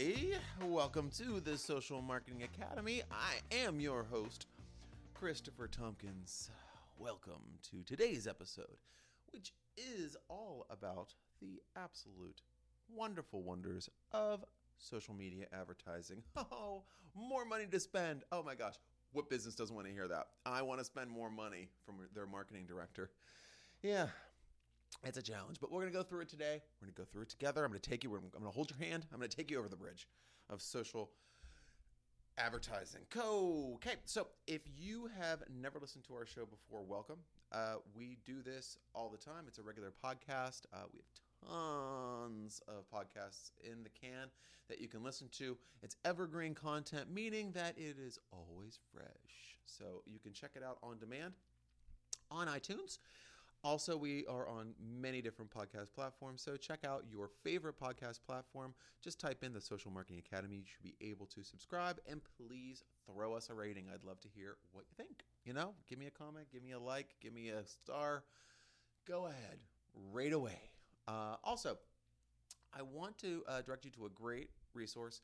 everybody. Welcome to the Social Marketing Academy. I am your host, Christopher Tompkins. Welcome to today's episode, which is all about the absolute wonderful wonders of social media advertising. Oh, more money to spend. Oh my gosh, what business doesn't want to hear that? I want to spend more money from their marketing director. Yeah, it's a challenge, but we're going to go through it today. We're going to go through it together. I'm going to take you, I'm going to hold your hand. I'm going to take you over the bridge of social advertising. Okay, so if you have never listened to our show before, welcome. Uh, we do this all the time. It's a regular podcast. Uh, we have tons of podcasts in the can that you can listen to. It's evergreen content, meaning that it is always fresh. So you can check it out on demand on iTunes. Also, we are on many different podcast platforms, so check out your favorite podcast platform. Just type in the Social Marketing Academy. You should be able to subscribe, and please throw us a rating. I'd love to hear what you think. You know, give me a comment, give me a like, give me a star. Go ahead, right away. Uh, also, I want to uh, direct you to a great resource.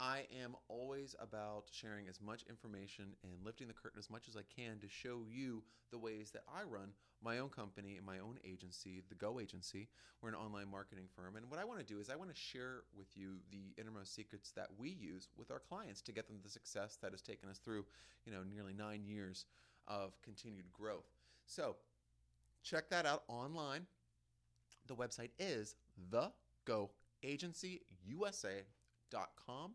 I am always about sharing as much information and lifting the curtain as much as I can to show you the ways that I run my own company and my own agency, the Go Agency. We're an online marketing firm. And what I want to do is I want to share with you the innermost secrets that we use with our clients to get them the success that has taken us through, you know, nearly nine years of continued growth. So check that out online. The website is the Go Agency USA com.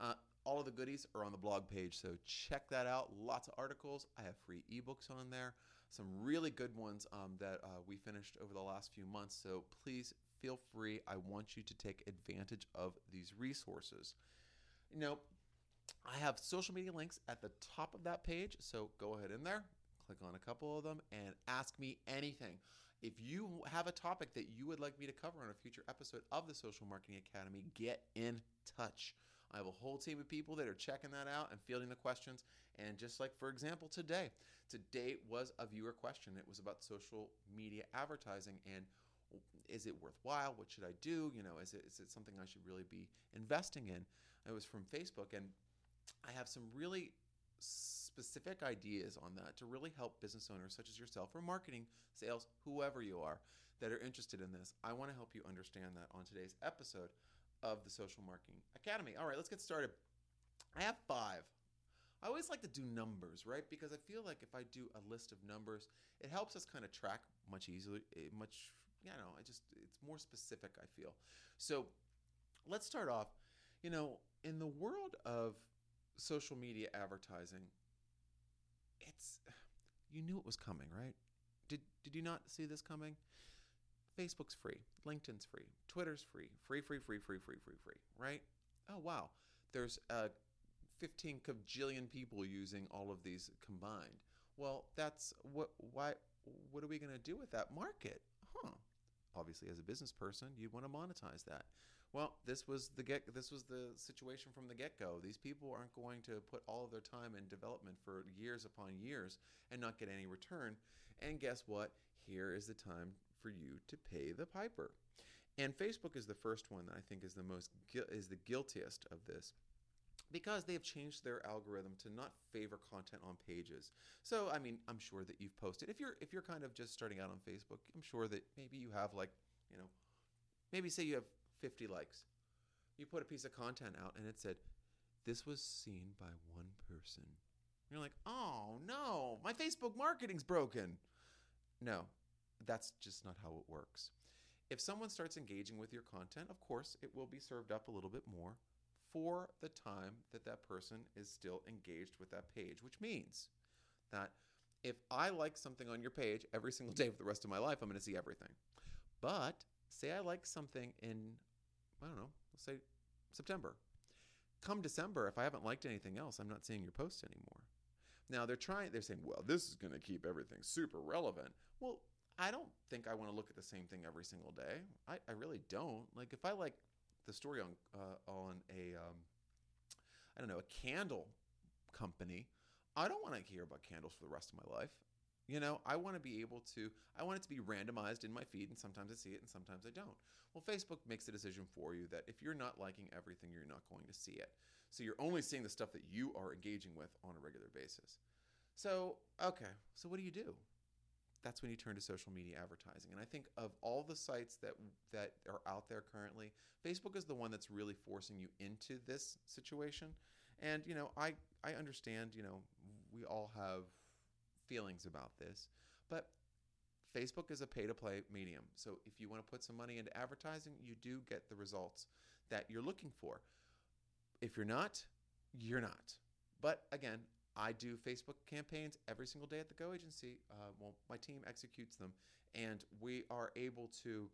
Uh, all of the goodies are on the blog page, so check that out. Lots of articles. I have free ebooks on there, some really good ones um, that uh, we finished over the last few months. So please feel free. I want you to take advantage of these resources. You know, I have social media links at the top of that page, so go ahead in there, click on a couple of them, and ask me anything. If you have a topic that you would like me to cover on a future episode of the Social Marketing Academy, get in touch. I have a whole team of people that are checking that out and fielding the questions. And just like, for example, today, today was a viewer question. It was about social media advertising and is it worthwhile? What should I do? You know, is it, is it something I should really be investing in? It was from Facebook, and I have some really specific ideas on that to really help business owners such as yourself or marketing, sales, whoever you are that are interested in this. I want to help you understand that on today's episode of the Social Marketing Academy. All right, let's get started. I have five. I always like to do numbers, right? Because I feel like if I do a list of numbers, it helps us kind of track much easily, eh, much, you know, I just, it's more specific, I feel. So let's start off. You know, in the world of social media advertising, it's, you knew it was coming, right? Did, did you not see this coming? Facebook's free, LinkedIn's free, Twitter's free, free, free, free, free, free, free, free, right? Oh, wow. There's uh, 15 kajillion people using all of these combined. Well, that's what, why, what are we going to do with that market? Huh. Obviously, as a business person, you want to monetize that. Well, this was the get. This was the situation from the get-go. These people aren't going to put all of their time in development for years upon years and not get any return. And guess what? Here is the time for you to pay the piper. And Facebook is the first one that I think is the most is the guiltiest of this because they have changed their algorithm to not favor content on pages. So I mean, I'm sure that you've posted if you're if you're kind of just starting out on Facebook, I'm sure that maybe you have like, you know, maybe say you have 50 likes. You put a piece of content out and it said this was seen by one person. You're like, "Oh, no, my Facebook marketing's broken." No, that's just not how it works. If someone starts engaging with your content, of course, it will be served up a little bit more for the time that that person is still engaged with that page, which means that if I like something on your page every single day for the rest of my life, I'm going to see everything. But say I like something in, I don't know, let's say September. Come December, if I haven't liked anything else, I'm not seeing your post anymore. Now they're trying, they're saying, well, this is going to keep everything super relevant. Well, I don't think I want to look at the same thing every single day. I, I really don't. Like if I like the story on uh, on a um, I don't know a candle company, I don't want to hear about candles for the rest of my life. You know, I want to be able to, I want it to be randomized in my feed, and sometimes I see it and sometimes I don't. Well, Facebook makes a decision for you that if you're not liking everything, you're not going to see it. So you're only seeing the stuff that you are engaging with on a regular basis. So, okay, so what do you do? That's when you turn to social media advertising. And I think of all the sites that that are out there currently, Facebook is the one that's really forcing you into this situation. And you know, I I understand, you know, we all have feelings about this, but Facebook is a pay to play medium. So if you want to put some money into advertising, you do get the results that you're looking for. If you're not, you're not. But again, I do Facebook campaigns every single day at the Go Agency. Uh, well, my team executes them, and we are able to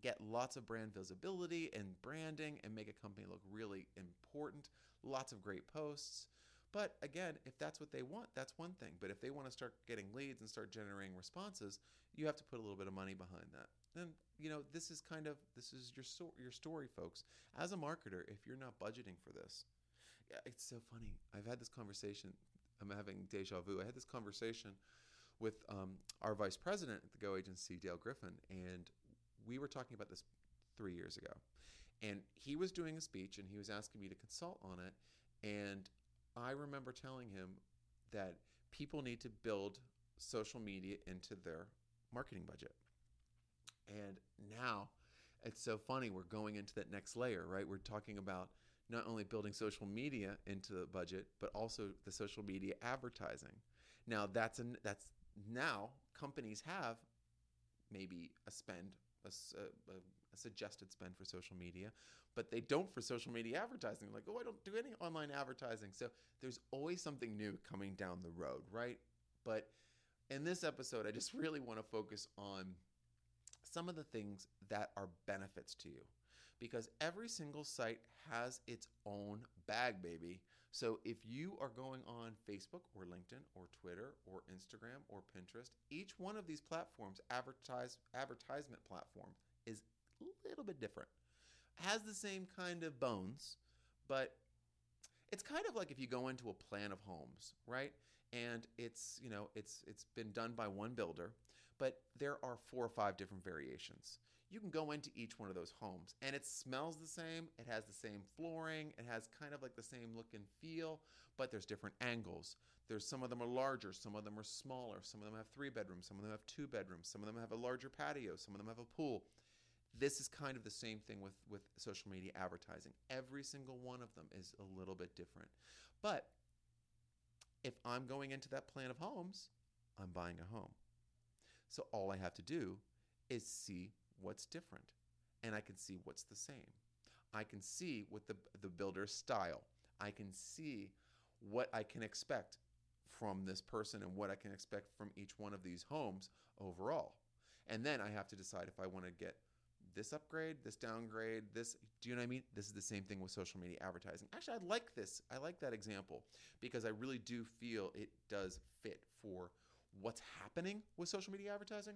get lots of brand visibility and branding and make a company look really important. Lots of great posts. But again, if that's what they want, that's one thing. But if they want to start getting leads and start generating responses, you have to put a little bit of money behind that. And you know, this is kind of this is your your story, folks. As a marketer, if you're not budgeting for this, it's so funny. I've had this conversation. I'm having deja vu. I had this conversation with um, our vice president at the Go Agency, Dale Griffin, and we were talking about this three years ago. And he was doing a speech, and he was asking me to consult on it. And I remember telling him that people need to build social media into their marketing budget. And now it's so funny. We're going into that next layer, right? We're talking about not only building social media into the budget, but also the social media advertising. Now that's an that's now companies have maybe a spend a, a, a, suggested spend for social media, but they don't for social media advertising. Like, oh, I don't do any online advertising. So there's always something new coming down the road, right? But in this episode, I just really want to focus on some of the things that are benefits to you because every single site has its own bag, baby. So if you are going on Facebook or LinkedIn or Twitter or Instagram or Pinterest, each one of these platforms, advertise advertisement platform, is a little bit different. Has the same kind of bones, but it's kind of like if you go into a plan of homes, right? And it's, you know, it's it's been done by one builder, but there are four or five different variations you can go into each one of those homes and it smells the same. It has the same flooring. It has kind of like the same look and feel, but there's different angles. There's some of them are larger, some of them are smaller. Some of them have three bedrooms, some of them have two bedrooms, some of them have a larger patio, some of them have a pool. This is kind of the same thing with, with social media advertising. Every single one of them is a little bit different. But if I'm going into that plan of homes, I'm buying a home. So all I have to do is see what's different and I can see what's the same. I can see what the, the builder's style. I can see what I can expect from this person and what I can expect from each one of these homes overall. And then I have to decide if I want to get this upgrade, this downgrade, this. Do you know what I mean? This is the same thing with social media advertising. Actually, I like this. I like that example because I really do feel it does fit for what's happening with social media advertising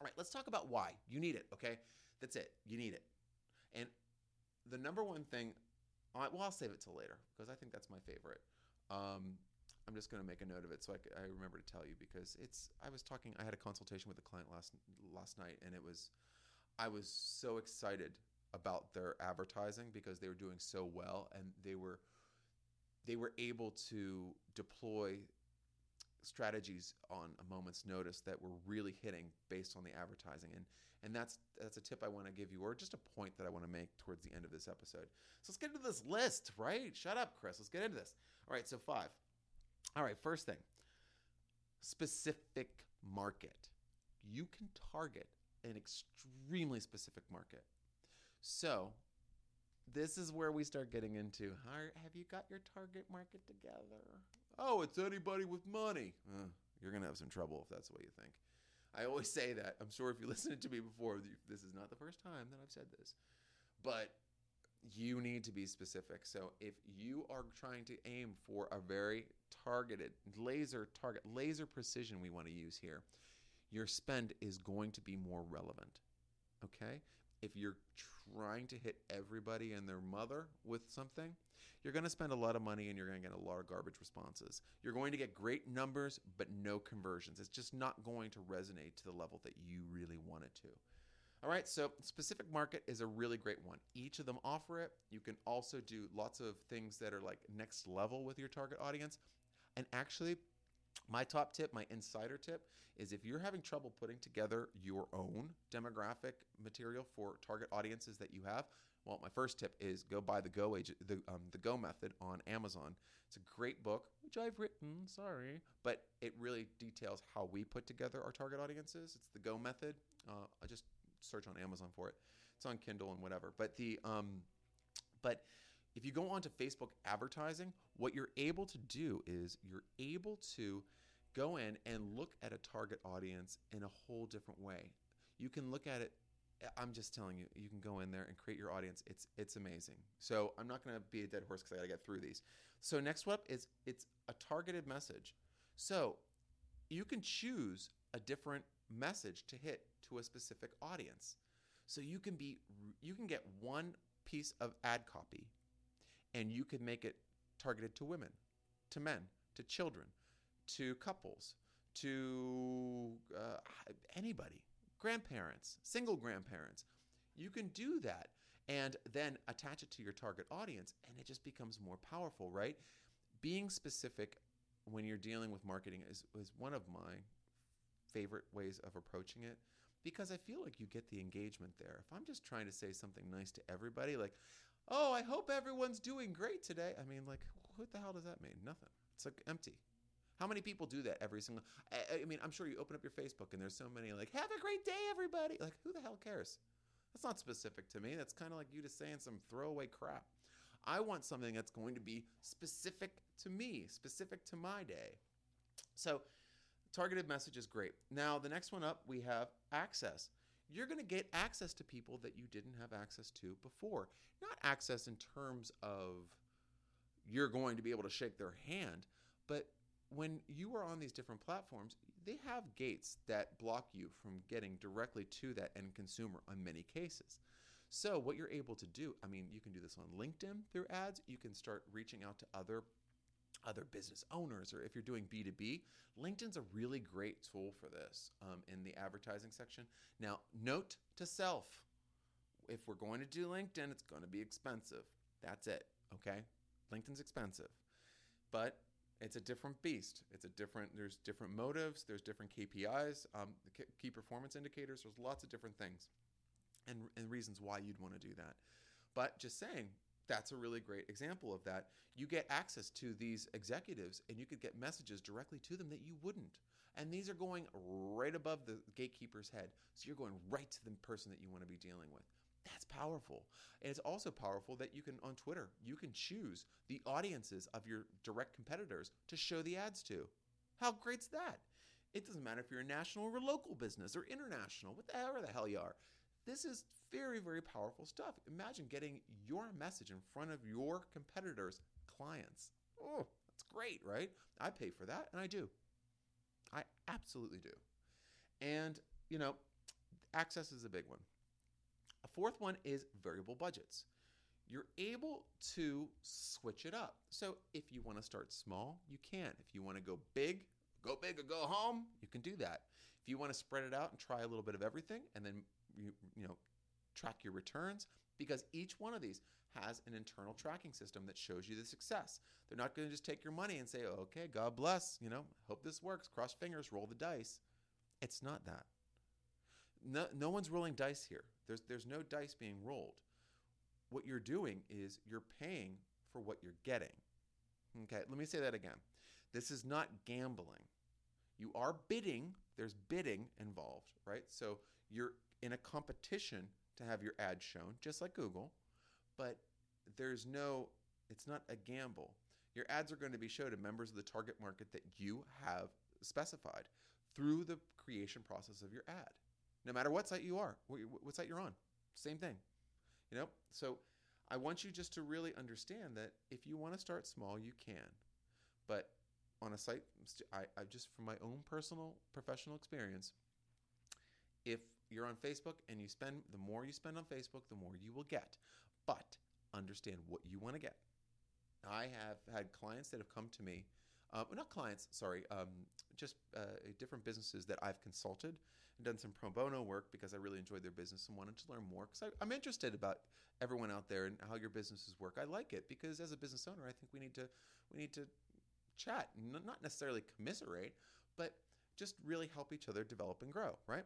all right, let's talk about why. You need it, okay? That's it. You need it. And the number one thing, well, I'll save it till later because I think that's my favorite. Um, I'm just going to make a note of it so I, I remember to tell you because it's. I was talking. I had a consultation with a client last last night, and it was. I was so excited about their advertising because they were doing so well, and they were. They were able to deploy strategies on a moment's notice that were really hitting based on the advertising and and that's that's a tip I want to give you or just a point that I want to make towards the end of this episode. So let's get into this list, right? Shut up, Chris. Let's get into this. All right, so 5. All right, first thing. Specific market. You can target an extremely specific market. So, this is where we start getting into have you got your target market together? oh, it's anybody with money. Uh, you're going to have some trouble if that's way you think. I always say that. I'm sure if you listened to me before, this is not the first time that I've said this. But you need to be specific. So if you are trying to aim for a very targeted, laser target, laser precision we want to use here, your spend is going to be more relevant. Okay? if you're trying to hit everybody and their mother with something, you're going to spend a lot of money and you're going to get a lot of garbage responses. You're going to get great numbers, but no conversions. It's just not going to resonate to the level that you really want it to. All right, so specific market is a really great one. Each of them offer it. You can also do lots of things that are like next level with your target audience. And actually, my top tip, my insider tip, is if you're having trouble putting together your own demographic material for target audiences that you have, well, my first tip is go buy the Go Age, the um, the Go Method on Amazon. It's a great book, which I've written. Sorry, but it really details how we put together our target audiences. It's the Go Method. Uh, I just search on Amazon for it. It's on Kindle and whatever. But the um, but if you go onto Facebook advertising, what you're able to do is you're able to go in and look at a target audience in a whole different way. You can look at it I'm just telling you, you can go in there and create your audience. It's it's amazing. So I'm not going to be a dead horse because I got to get through these. So next up is it's a targeted message. So you can choose a different message to hit to a specific audience. So you can be you can get one piece of ad copy, and you can make it targeted to women, to men, to children, to couples, to uh, anybody grandparents, single grandparents. You can do that and then attach it to your target audience, and it just becomes more powerful, right? Being specific when you're dealing with marketing is, is one of my favorite ways of approaching it because I feel like you get the engagement there. If I'm just trying to say something nice to everybody, like, oh, I hope everyone's doing great today, I mean, like, what the hell does that mean? Nothing. It's like empty. How many people do that every single? I, I mean, I'm sure you open up your Facebook and there's so many like, "Have a great day, everybody." Like, who the hell cares? That's not specific to me. That's kind of like you just saying some throwaway crap. I want something that's going to be specific to me, specific to my day. So, targeted message is great. Now, the next one up, we have access. You're going to get access to people that you didn't have access to before. Not access in terms of you're going to be able to shake their hand, but when you are on these different platforms, they have gates that block you from getting directly to that end consumer on many cases. So, what you're able to do, I mean, you can do this on LinkedIn through ads. You can start reaching out to other other business owners, or if you're doing B2B, LinkedIn's a really great tool for this um, in the advertising section. Now, note to self if we're going to do LinkedIn, it's going to be expensive. That's it, okay? LinkedIn's expensive. But it's a different beast. It's a different. There's different motives. There's different KPIs, um, key performance indicators. There's lots of different things, and and reasons why you'd want to do that. But just saying, that's a really great example of that. You get access to these executives, and you could get messages directly to them that you wouldn't. And these are going right above the gatekeeper's head, so you're going right to the person that you want to be dealing with. That's powerful. And it's also powerful that you can, on Twitter, you can choose the audiences of your direct competitors to show the ads to. How great's that? It doesn't matter if you're a national or a local business or international, whatever the hell you are. This is very, very powerful stuff. Imagine getting your message in front of your competitors' clients. Oh, that's great, right? I pay for that, and I do. I absolutely do. And, you know, access is a big one. A fourth one is variable budgets. You're able to switch it up. So if you want to start small, you can. If you want to go big, go big or go home, you can do that. If you want to spread it out and try a little bit of everything and then you, you know track your returns because each one of these has an internal tracking system that shows you the success. They're not going to just take your money and say, "Okay, God bless, you know, hope this works, cross fingers, roll the dice." It's not that. No, no one's rolling dice here. There's, there's no dice being rolled. What you're doing is you're paying for what you're getting. Okay, let me say that again. This is not gambling. You are bidding, there's bidding involved, right? So you're in a competition to have your ad shown, just like Google, but there's no, it's not a gamble. Your ads are going to be shown to members of the target market that you have specified through the creation process of your ad no matter what site you are, what site you're on. Same thing. You know? So I want you just to really understand that if you want to start small, you can. But on a site, I, I just from my own personal professional experience, if you're on Facebook and you spend the more you spend on Facebook, the more you will get. But understand what you want to get. I have had clients that have come to me, uh, not clients, sorry, um, just uh, different businesses that I've consulted and done some pro bono work because I really enjoyed their business and wanted to learn more because I'm interested about everyone out there and how your businesses work. I like it because as a business owner, I think we need to we need to chat, not necessarily commiserate, but just really help each other develop and grow, right?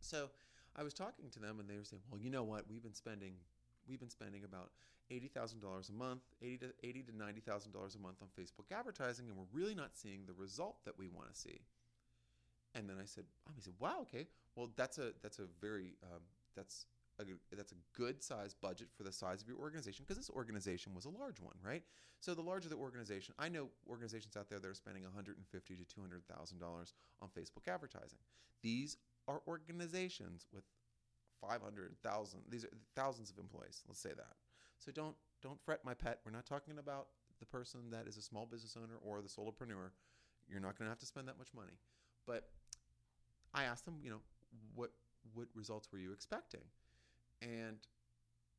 So I was talking to them and they were saying, "Well, you know what? We've been spending we've been spending about eighty thousand dollars a month, eighty to eighty to ninety thousand dollars a month on Facebook advertising, and we're really not seeing the result that we want to see." And then I said, "I said, wow, okay. Well, that's a that's a very um, that's a, that's a good size budget for the size of your organization because this organization was a large one, right? So the larger the organization, I know organizations out there that are spending 150 to 200 thousand dollars on Facebook advertising. These are organizations with 500,000. These are thousands of employees. Let's say that. So don't don't fret, my pet. We're not talking about the person that is a small business owner or the solopreneur. You're not going to have to spend that much money. But I asked them, you know, what what results were you expecting? And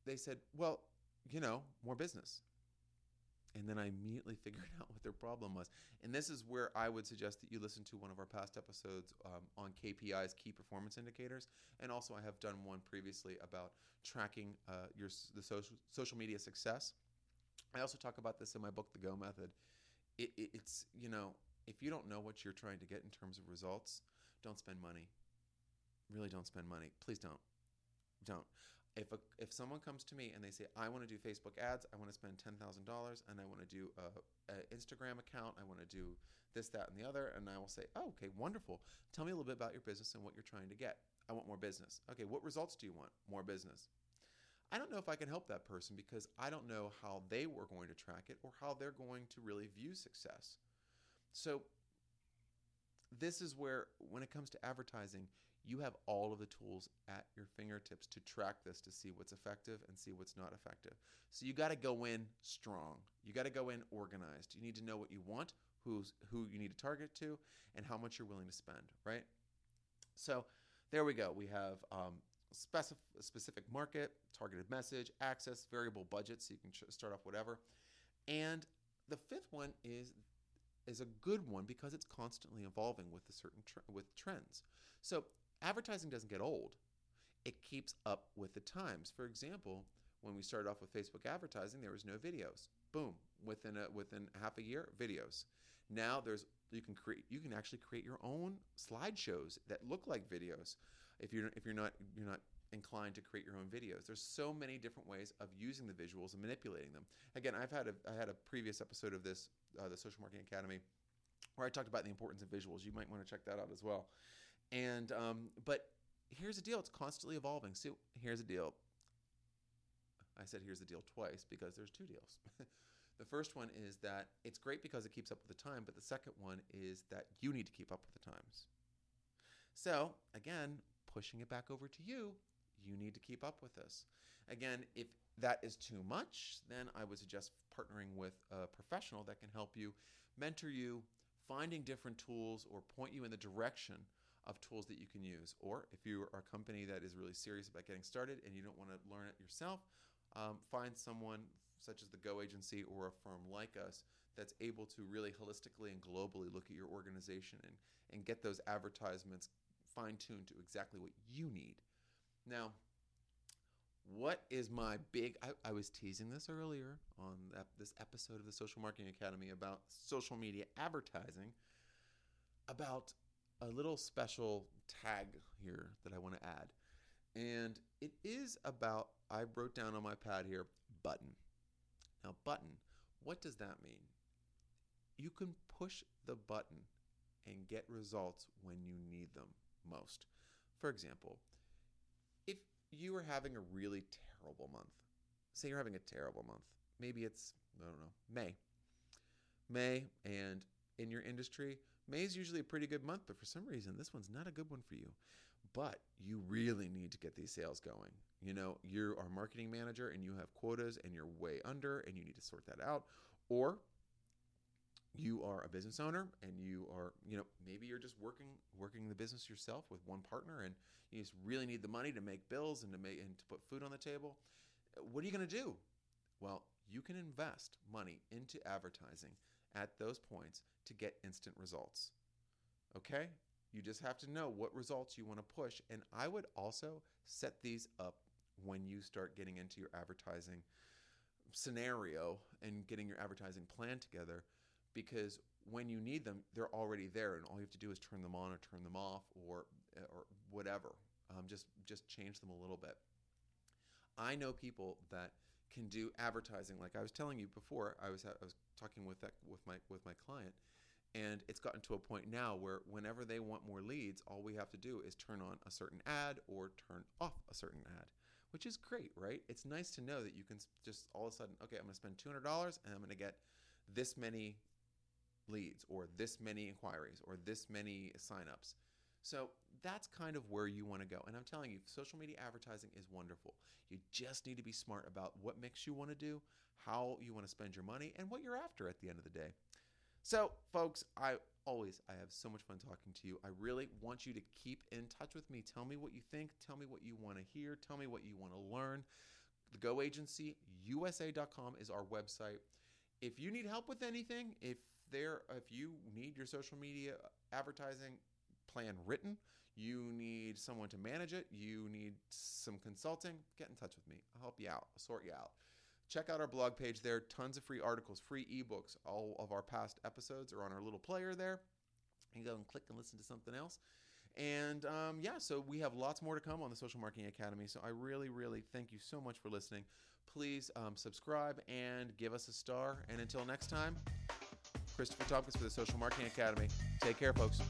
they said, well, you know, more business. And then I immediately figured out what their problem was. And this is where I would suggest that you listen to one of our past episodes um, on KPIs, key performance indicators. And also, I have done one previously about tracking uh, your the social social media success. I also talk about this in my book, The Go Method. It, it, it's you know, if you don't know what you're trying to get in terms of results, don't spend money. Really, don't spend money. Please don't. Don't if a, if someone comes to me and they say I want to do Facebook ads, I want to spend ten thousand dollars, and I want to do a, a, Instagram account, I want to do this, that, and the other, and I will say, oh, okay, wonderful. Tell me a little bit about your business and what you're trying to get. I want more business. Okay, what results do you want? More business. I don't know if I can help that person because I don't know how they were going to track it or how they're going to really view success. So this is where when it comes to advertising, you have all of the tools at your fingertips to track this to see what's effective and see what's not effective. So you got to go in strong. You got to go in organized. You need to know what you want, who's who you need to target to, and how much you're willing to spend, right? So there we go. We have um, specific, specific market, targeted message, access, variable budget, so you can start off whatever. And the fifth one is is a good one because it's constantly evolving with a certain tr- with trends. So advertising doesn't get old. It keeps up with the times. For example, when we started off with Facebook advertising, there was no videos. Boom, within a, within half a year, videos. Now there's you can create you can actually create your own slideshows that look like videos. If you're if you're not you're not inclined to create your own videos. There's so many different ways of using the visuals and manipulating them. Again, I've had a I had a previous episode of this uh, the Social Marketing Academy where I talked about the importance of visuals. You might want to check that out as well. And um, but here's the deal: it's constantly evolving. So here's the deal. I said here's the deal twice because there's two deals. the first one is that it's great because it keeps up with the time, but the second one is that you need to keep up with the times. So again, pushing it back over to you, you need to keep up with this. Again, if that is too much, then I would suggest partnering with a professional that can help you, mentor you, finding different tools, or point you in the direction of tools that you can use. Or if you are a company that is really serious about getting started and you don't want to learn it yourself, um, find someone such as the Go Agency or a firm like us that's able to really holistically and globally look at your organization and, and get those advertisements fine tuned to exactly what you need. Now, what is my big I, I, was teasing this earlier on this episode of the social marketing academy about social media advertising about a little special tag here that I want to add. And it is about, I wrote down on my pad here, button. Now, button, what does that mean? You can push the button and get results when you need them most. For example, if you are having a really terrible month, say you're having a terrible month, maybe it's, I don't know, May. May, and in your industry, May is usually a pretty good month, but for some reason, this one's not a good one for you. But you really need to get these sales going. You know, you're our marketing manager and you have quotas and you're way under and you need to sort that out. Or you are a business owner and you are you know maybe you're just working working the business yourself with one partner and you just really need the money to make bills and to make and to put food on the table what are you going to do well you can invest money into advertising at those points to get instant results okay you just have to know what results you want to push and i would also set these up when you start getting into your advertising scenario and getting your advertising plan together because when you need them, they're already there, and all you have to do is turn them on or turn them off or or whatever. Um, just just change them a little bit. I know people that can do advertising. Like I was telling you before, I was I was talking with that with my with my client, and it's gotten to a point now where whenever they want more leads, all we have to do is turn on a certain ad or turn off a certain ad, which is great, right? It's nice to know that you can just all of a sudden, okay, I'm going to spend two hundred dollars and I'm going to get this many leads or this many inquiries or this many signups. So that's kind of where you want to go. And I'm telling you, social media advertising is wonderful. You just need to be smart about what mix you want to do, how you want to spend your money, and what you're after at the end of the day. So, folks, I always I have so much fun talking to you. I really want you to keep in touch with me. Tell me what you think, tell me what you want to hear, tell me what you want to learn. The Go Agency USA.com is our website. If you need help with anything, if there if you need your social media advertising plan written, you need someone to manage it, you need some consulting, get in touch with me. I'll help you out, I'll sort you out. Check out our blog page there, tons of free articles, free ebooks. All of our past episodes are on our little player there. You go and click and listen to something else. And um, yeah, so we have lots more to come on the Social Marketing Academy. So I really, really thank you so much for listening. Please um, subscribe and give us a star. And until next time, Christopher Tompkins for the Social Marketing Academy. Take care, folks.